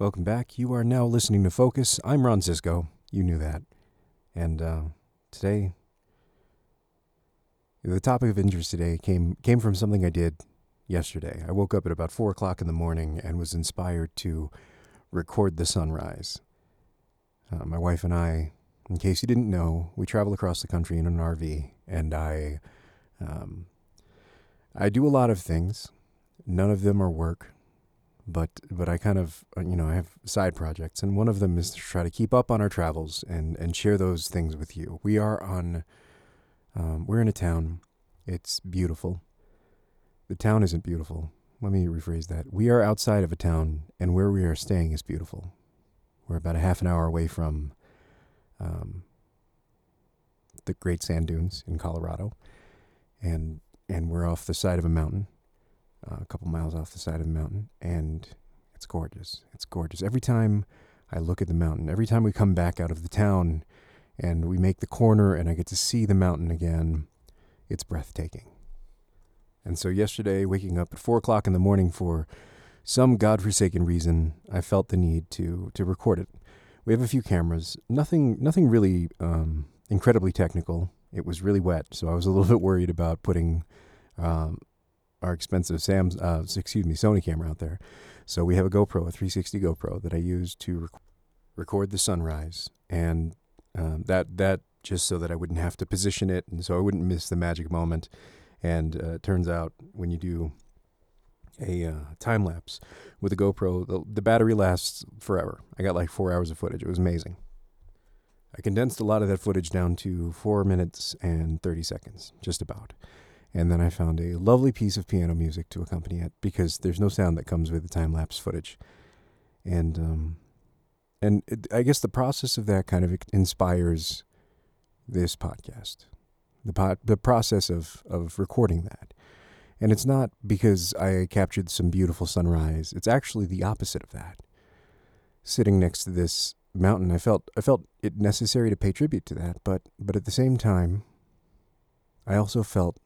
Welcome back. You are now listening to Focus. I'm Ron Cisco. You knew that. And uh, today, the topic of interest today came came from something I did yesterday. I woke up at about four o'clock in the morning and was inspired to record the sunrise. Uh, my wife and I, in case you didn't know, we travel across the country in an RV, and I, um, I do a lot of things. None of them are work but but I kind of uh, you know I have side projects, and one of them is to try to keep up on our travels and and share those things with you. We are on, um, we're in a town. It's beautiful. The town isn't beautiful. Let me rephrase that. We are outside of a town, and where we are staying is beautiful. We're about a half an hour away from um, the Great Sand Dunes in Colorado, and and we're off the side of a mountain uh, a couple miles off the side of the mountain, and it's gorgeous. It's gorgeous. Every time I look at the mountain, every time we come back out of the town and we make the corner and I get to see the mountain again, it's breathtaking. And so, yesterday, waking up at four o'clock in the morning for some godforsaken reason, I felt the need to to record it. We have a few cameras, nothing nothing really um, incredibly technical. It was really wet, so I was a little bit worried about putting um, our expensive Sam's, uh, excuse me, Sony camera out there. So we have a GoPro, a 360 GoPro that I use to rec- record the sunrise, and um, that that just so that I wouldn't have to position it, and so I wouldn't miss the magic moment. And uh, it turns out when you do a uh, time lapse with a GoPro, the, the battery lasts forever. I got like four hours of footage. It was amazing. I condensed a lot of that footage down to four minutes and 30 seconds, just about. And then I found a lovely piece of piano music to accompany it because there's no sound that comes with the time lapse footage. And um, and it, I guess the process of that kind of inspires this podcast. The pot, the process of of recording that. And it's not because I captured some beautiful sunrise. It's actually the opposite of that. Sitting next to this mountain, I felt I felt it necessary to pay tribute to that, but but at the same time, I also felt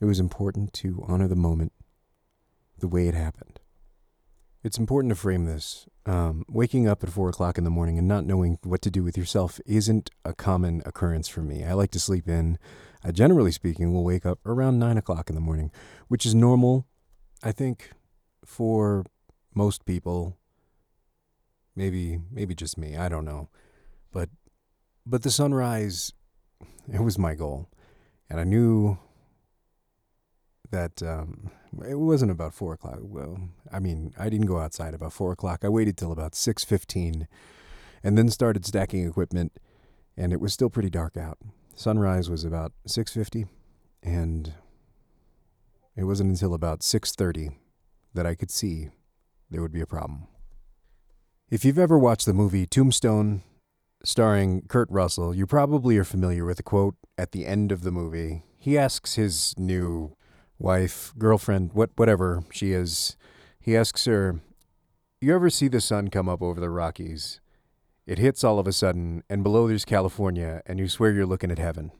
it was important to honor the moment the way it happened. It's important to frame this. Um, waking up at four o'clock in the morning and not knowing what to do with yourself isn't a common occurrence for me. I like to sleep in. I generally speaking will wake up around nine o'clock in the morning, which is normal, I think, for most people. Maybe, maybe just me. I don't know, but, but the sunrise, it was my goal, and I knew that um, it wasn't about four o'clock. Well, I mean, I didn't go outside about four o'clock. I waited till about six fifteen, and then started stacking equipment, and it was still pretty dark out. Sunrise was about six fifty, and it wasn't until about six thirty that I could see there would be a problem. If you've ever watched the movie Tombstone, starring Kurt Russell, you probably are familiar with the quote at the end of the movie. He asks his new wife, girlfriend, what whatever she is, he asks her, "You ever see the sun come up over the Rockies? It hits all of a sudden, and below there's California, and you swear you're looking at heaven."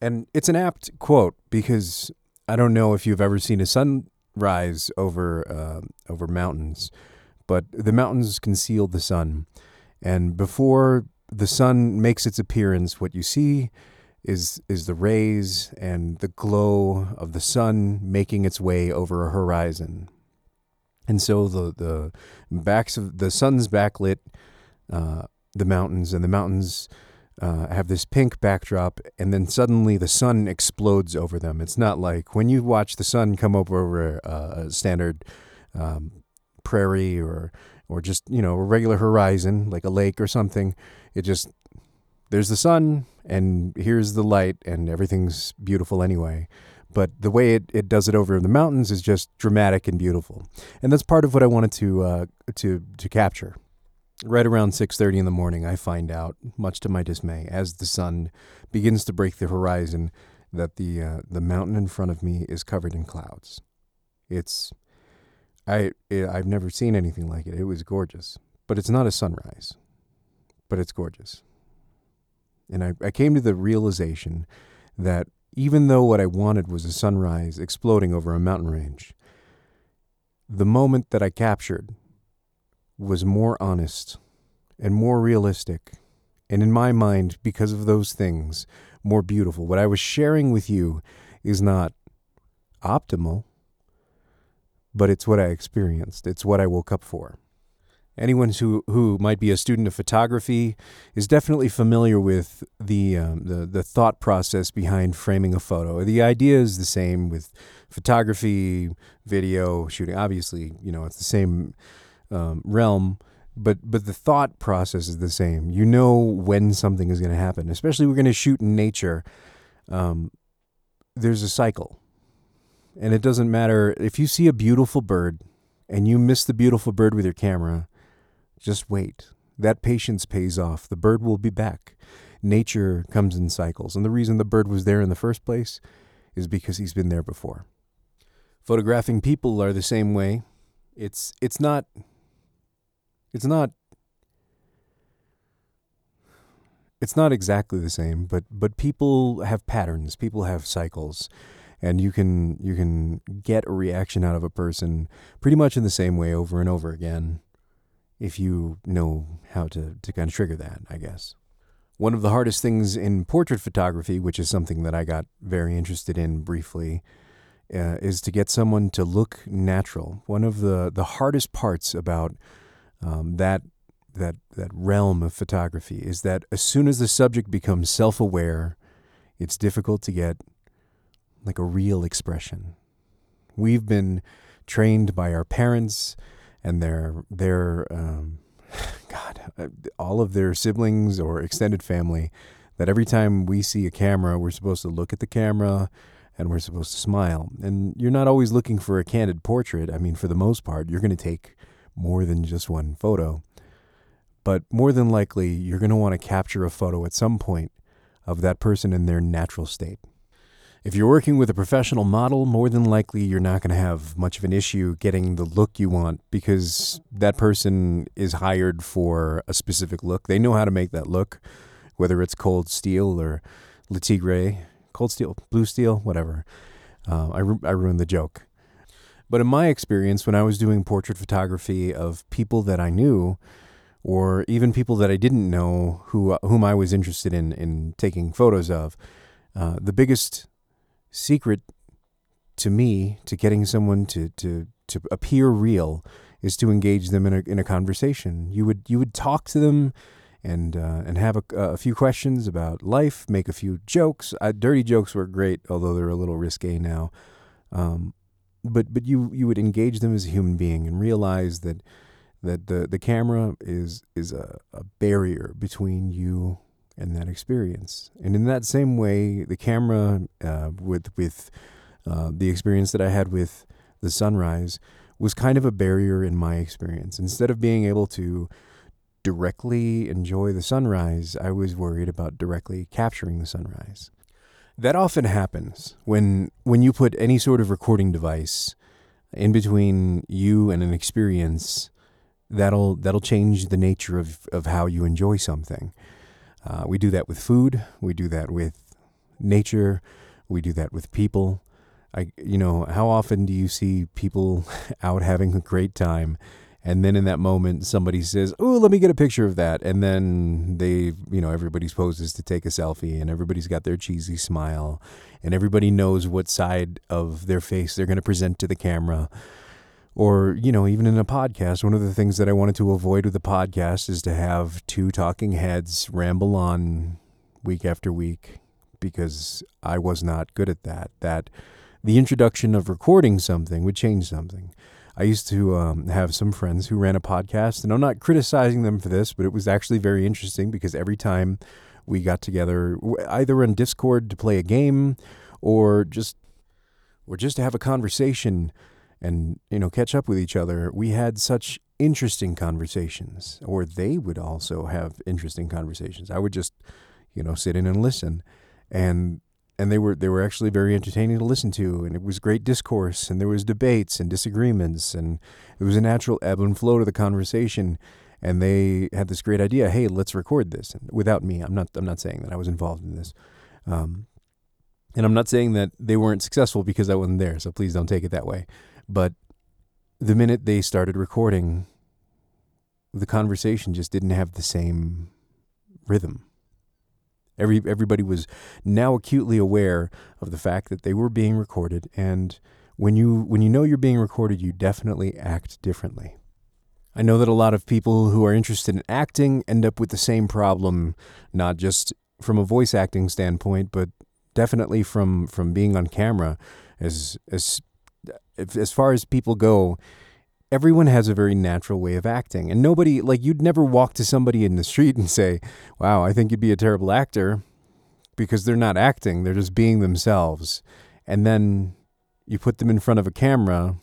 And it's an apt quote because I don't know if you've ever seen a sunrise over uh, over mountains, but the mountains conceal the sun, and before the sun makes its appearance, what you see is is the rays and the glow of the sun making its way over a horizon. And so the the backs of the sun's backlit uh, the mountains, and the mountains uh, have this pink backdrop, and then suddenly the sun explodes over them. It's not like when you watch the sun come up over a, a standard um, prairie or or just you know a regular horizon like a lake or something. It just there's the sun and here's the light and everything's beautiful anyway. But the way it, it does it over the mountains is just dramatic and beautiful. And that's part of what i wanted to uh, to to capture. Right around 6.30 in the morning i find out much to my dismay as the sun begins to break the horizon that the uh, the mountain in front of me is covered in clouds. It's i it, i've never seen anything like it. It was gorgeous. But it's not a sunrise. But it's gorgeous and I, I came to the realization that even though what I wanted was a sunrise exploding over a mountain range, the moment that I captured was more honest and more realistic. And in my mind, because of those things, more beautiful. What I was sharing with you is not optimal, but it's what I experienced. It's what I woke up for. Anyone who, who might be a student of photography is definitely familiar with the, um, the, the thought process behind framing a photo. The idea is the same with photography, video, shooting. Obviously, you know, it's the same um, realm, but but the thought process is the same. You know when something is going to happen, especially we're going to shoot in nature. Um, there's a cycle, and it doesn't matter if you see a beautiful bird and you miss the beautiful bird with your camera just wait. That patience pays off. The bird will be back. Nature comes in cycles. And the reason the bird was there in the first place is because he's been there before. Photographing people are the same way. It's it's not it's not it's not exactly the same, but but people have patterns, people have cycles, and you can you can get a reaction out of a person pretty much in the same way over and over again if you know how to, to kind of trigger that, I guess. One of the hardest things in portrait photography, which is something that I got very interested in briefly, uh, is to get someone to look natural. One of the, the hardest parts about um, that that that realm of photography is that as soon as the subject becomes self-aware, it's difficult to get like a real expression. We've been trained by our parents and their their um, God, uh, all of their siblings or extended family, that every time we see a camera, we're supposed to look at the camera and we're supposed to smile. And you're not always looking for a candid portrait. I mean, for the most part, you're going to take more than just one photo. But more than likely, you're going to want to capture a photo at some point of that person in their natural state. If you're working with a professional model, more than likely you're not going to have much of an issue getting the look you want because that person is hired for a specific look. They know how to make that look, whether it's cold steel or Le Tigre, cold steel, blue steel, whatever. Uh, I, ru- I ruined the joke. But in my experience, when I was doing portrait photography of people that I knew, or even people that I didn't know who whom I was interested in in taking photos of, uh, the biggest secret to me to getting someone to to to appear real is to engage them in a in a conversation. You would you would talk to them and uh, and have a, a, few questions about life, make a few jokes. Uh, dirty jokes were great, although they're a little risque now. Um, but but you you would engage them as a human being and realize that that the the camera is is a, a barrier between you and that experience. And in that same way, the camera uh, with with uh, the experience that I had with the sunrise was kind of a barrier in my experience. Instead of being able to directly enjoy the sunrise, I was worried about directly capturing the sunrise. That often happens when when you put any sort of recording device in between you and an experience that'll that'll change the nature of, of how you enjoy something. Uh, we do that with food. We do that with nature. We do that with people. I, you know, how often do you see people out having a great time, and then in that moment somebody says, "Oh, let me get a picture of that," and then they, you know, everybody's poses to take a selfie, and everybody's got their cheesy smile, and everybody knows what side of their face they're going to present to the camera or you know even in a podcast one of the things that i wanted to avoid with the podcast is to have two talking heads ramble on week after week because i was not good at that that the introduction of recording something would change something. I used to um, have some friends who ran a podcast and i'm not criticizing them for this but it was actually very interesting because every time we got together either on discord to play a game or just or just to have a conversation and you know catch up with each other we had such interesting conversations or they would also have interesting conversations. I would just you know sit in and listen and and they were they were actually very entertaining to listen to and it was great discourse and there was debates and disagreements and it was a natural ebb and flow to the conversation and they had this great idea hey let's record this. And without me i'm not i'm not saying that i was involved in this um, and i'm not saying that they weren't successful because i wasn't there so please don't take it that way but the minute they started recording, the conversation just didn't have the same rhythm. Every everybody was now acutely aware of the fact that they were being recorded and when you when you know you're being recorded, you definitely act differently. I know that a lot of people who are interested in acting end up with the same problem, not just from a voice acting standpoint, but definitely from from being on camera. As as as far as people go, everyone has a very natural way of acting, and nobody like you'd never walk to somebody in the street and say, "Wow, I think you'd be a terrible actor," because they're not acting; they're just being themselves. And then you put them in front of a camera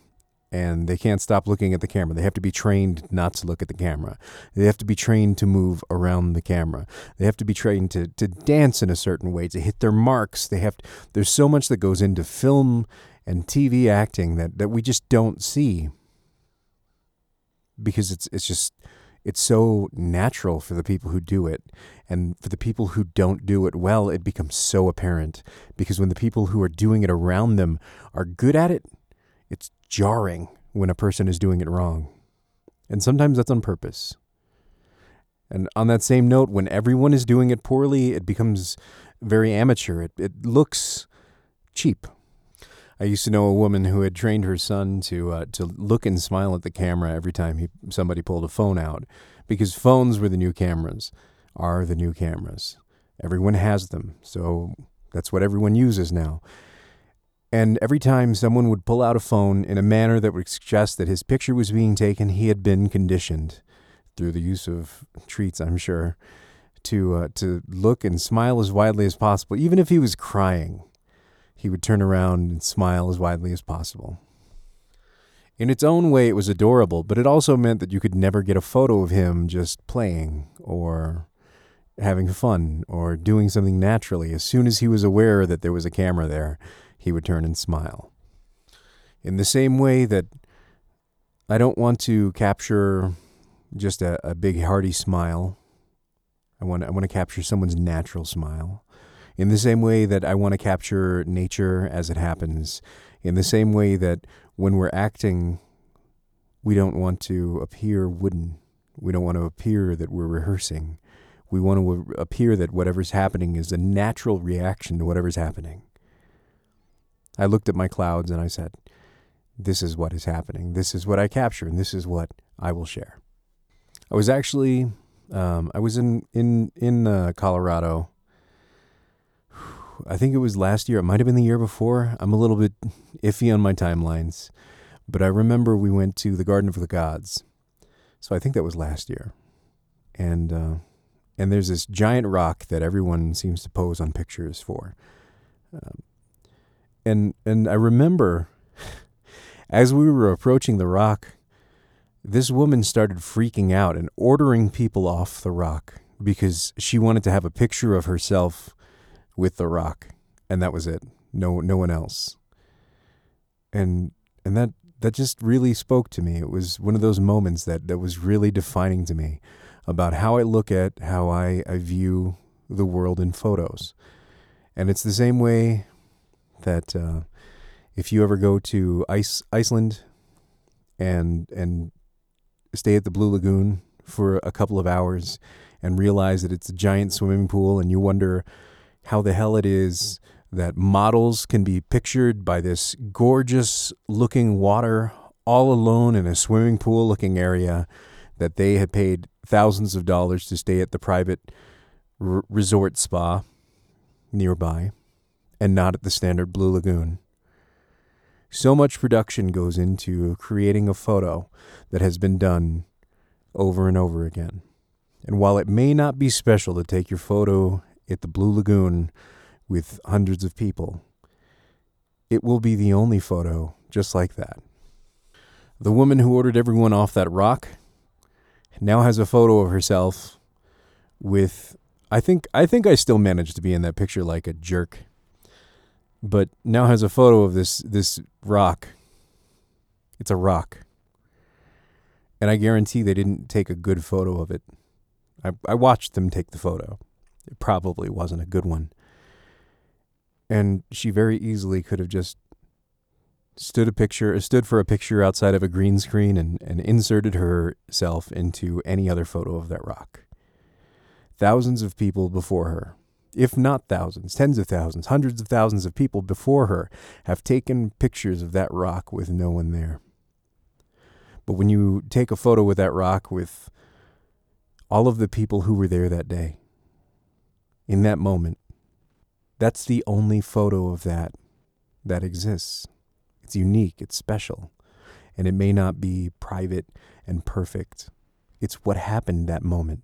and they can't stop looking at the camera. They have to be trained not to look at the camera. They have to be trained to move around the camera. They have to be trained to, to dance in a certain way, to hit their marks. They have there's so much that goes into film and TV acting that, that we just don't see. Because it's it's just it's so natural for the people who do it. And for the people who don't do it well, it becomes so apparent. Because when the people who are doing it around them are good at it, it's jarring when a person is doing it wrong. And sometimes that's on purpose. And on that same note, when everyone is doing it poorly, it becomes very amateur. It, it looks cheap. I used to know a woman who had trained her son to uh, to look and smile at the camera every time he, somebody pulled a phone out, because phones were the new cameras, are the new cameras. Everyone has them, so that's what everyone uses now. And every time someone would pull out a phone in a manner that would suggest that his picture was being taken, he had been conditioned through the use of treats, I'm sure, to uh, to look and smile as widely as possible, even if he was crying he would turn around and smile as widely as possible. In its own way, it was adorable, but it also meant that you could never get a photo of him just playing or having fun or doing something naturally. As soon as he was aware that there was a camera there, he would turn and smile. In the same way that I don't want to capture just a, a big hearty smile. I want I want to capture someone's natural smile in the same way that I want to capture nature as it happens, in the same way that when we're acting, we don't want to appear wooden. We don't want to appear that we're rehearsing. We want to appear that whatever's happening is a natural reaction to whatever's happening. I looked at my clouds and I said, This is what is happening. This is what I capture, and this is what I will share. I was actually, um, I was in in in uh, Colorado I think it was last year. It might have been the year before. I'm a little bit iffy on my timelines, but I remember we went to the Garden of the Gods. So I think that was last year, and uh, and there's this giant rock that everyone seems to pose on pictures for, um, and and I remember as we were approaching the rock, this woman started freaking out and ordering people off the rock because she wanted to have a picture of herself with The Rock, and that was it. No, no one else. And and that that just really spoke to me. It was one of those moments that that was really defining to me about how I look at how I, I view the world in photos. And it's the same way that uh, if you ever go to Ice Iceland and and stay at the Blue Lagoon for a couple of hours and realize that it's a giant swimming pool and you wonder how the hell it is mm. that models can be pictured by this gorgeous looking water all alone in a swimming pool looking area that they had paid thousands of dollars to stay at the private r- resort spa nearby and not at the standard Blue Lagoon. So much production goes into creating a photo that has been done over and over again. And while it may not be special to take your photo at the Blue Lagoon with hundreds of people. It will be the only photo just like that. The woman who ordered everyone off that rock now has a photo of herself with I think I think I still managed to be in that picture like a jerk. But now has a photo of this this rock. It's a rock. And I guarantee they didn't take a good photo of it. I, I watched them take the photo. It probably wasn't a good one. And she very easily could have just stood a picture stood for a picture outside of a green screen and, and inserted herself into any other photo of that rock. Thousands of people before her, if not thousands, tens of thousands, hundreds of thousands of people before her have taken pictures of that rock with no one there. But when you take a photo with that rock with all of the people who were there that day, in that moment, that's the only photo of that that exists. It's unique, it's special, and it may not be private and perfect. It's what happened that moment.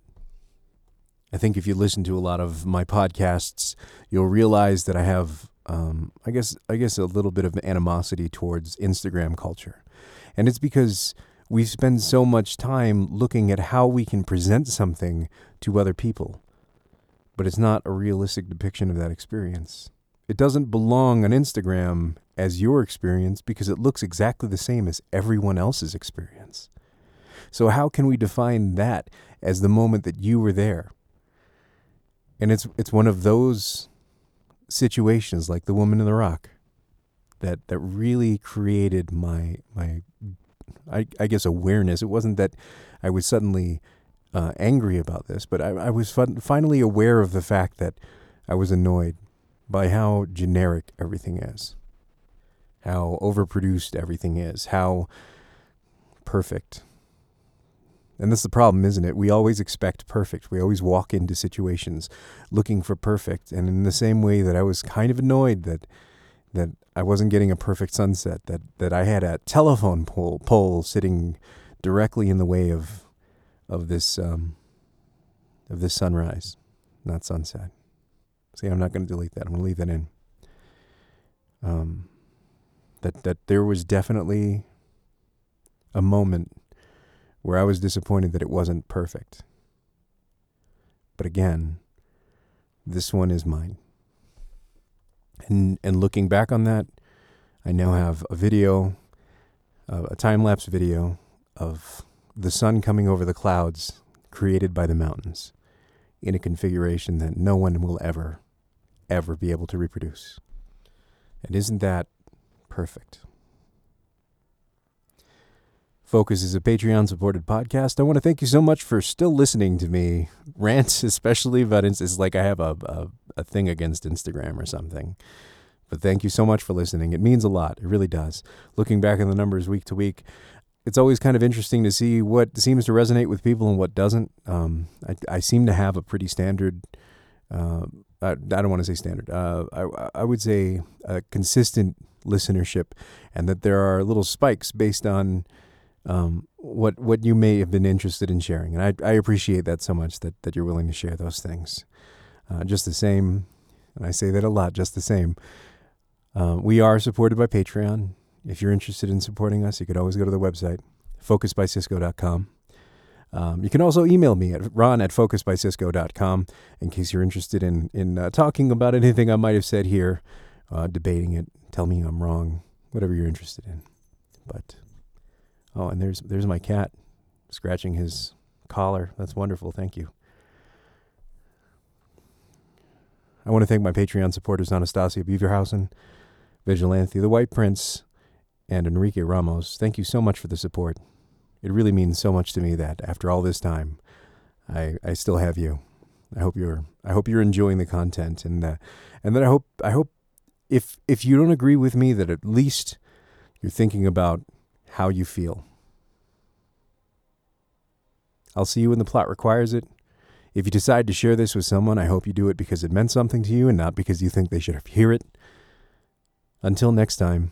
I think if you listen to a lot of my podcasts, you'll realize that I have, um, I guess, I guess a little bit of animosity towards Instagram culture, and it's because we spend so much time looking at how we can present something to other people, but it's not a realistic depiction of that experience. It doesn't belong on Instagram as your experience because it looks exactly the same as everyone else's experience. So, how can we define that as the moment that you were there? And it's it's one of those situations like the woman in the rock that that really created my my I, I guess awareness. It wasn't that I was suddenly uh, angry about this, but I, I was finally aware of the fact that I was annoyed by how generic everything is, how overproduced everything is, how perfect and that's the problem, isn't it? We always expect perfect. We always walk into situations looking for perfect. And in the same way that I was kind of annoyed that that I wasn't getting a perfect sunset, that, that I had a telephone pole pole sitting directly in the way of of this um, of this sunrise, not sunset. See, I'm not going to delete that. I'm going to leave that in. Um, that that there was definitely a moment where I was disappointed that it wasn't perfect. But again, this one is mine. And and looking back on that, I now have a video, uh, a time lapse video of the sun coming over the clouds created by the mountains in a configuration that no one will ever, ever be able to reproduce. And isn't that perfect? Focus is a Patreon supported podcast. I want to thank you so much for still listening to me rant, especially about it's like I have a, a, a thing against Instagram or something. But thank you so much for listening. It means a lot. It really does. Looking back on the numbers week to week, it's always kind of interesting to see what seems to resonate with people and what doesn't. Um, I, I seem to have a pretty standard. Uh, I, I don't want to say standard. Uh, I, I would say a consistent listenership, and that there are little spikes based on um, what what you may have been interested in sharing. And I, I appreciate that so much that, that you're willing to share those things. Uh, just the same, and I say that a lot, just the same. Uh, we are supported by Patreon. If you're interested in supporting us, you could always go to the website, focusbycisco.com. Um, you can also email me at ron at focusbycisco.com in case you're interested in, in uh, talking about anything I might have said here, uh, debating it, tell me I'm wrong, whatever you're interested in. But Oh, and there's there's my cat scratching his collar. That's wonderful. Thank you. I want to thank my Patreon supporters Anastasia Beaverhausen, Vigilante, The White Prince, and Enrique Ramos. Thank you so much for the support. It really means so much to me that after all this time, I, I still have you. I hope you're I hope you're enjoying the content and uh, and that I hope I hope if if you don't agree with me that at least you're thinking about how you feel. I'll see you when the plot requires it. If you decide to share this with someone, I hope you do it because it meant something to you and not because you think they should hear it. Until next time,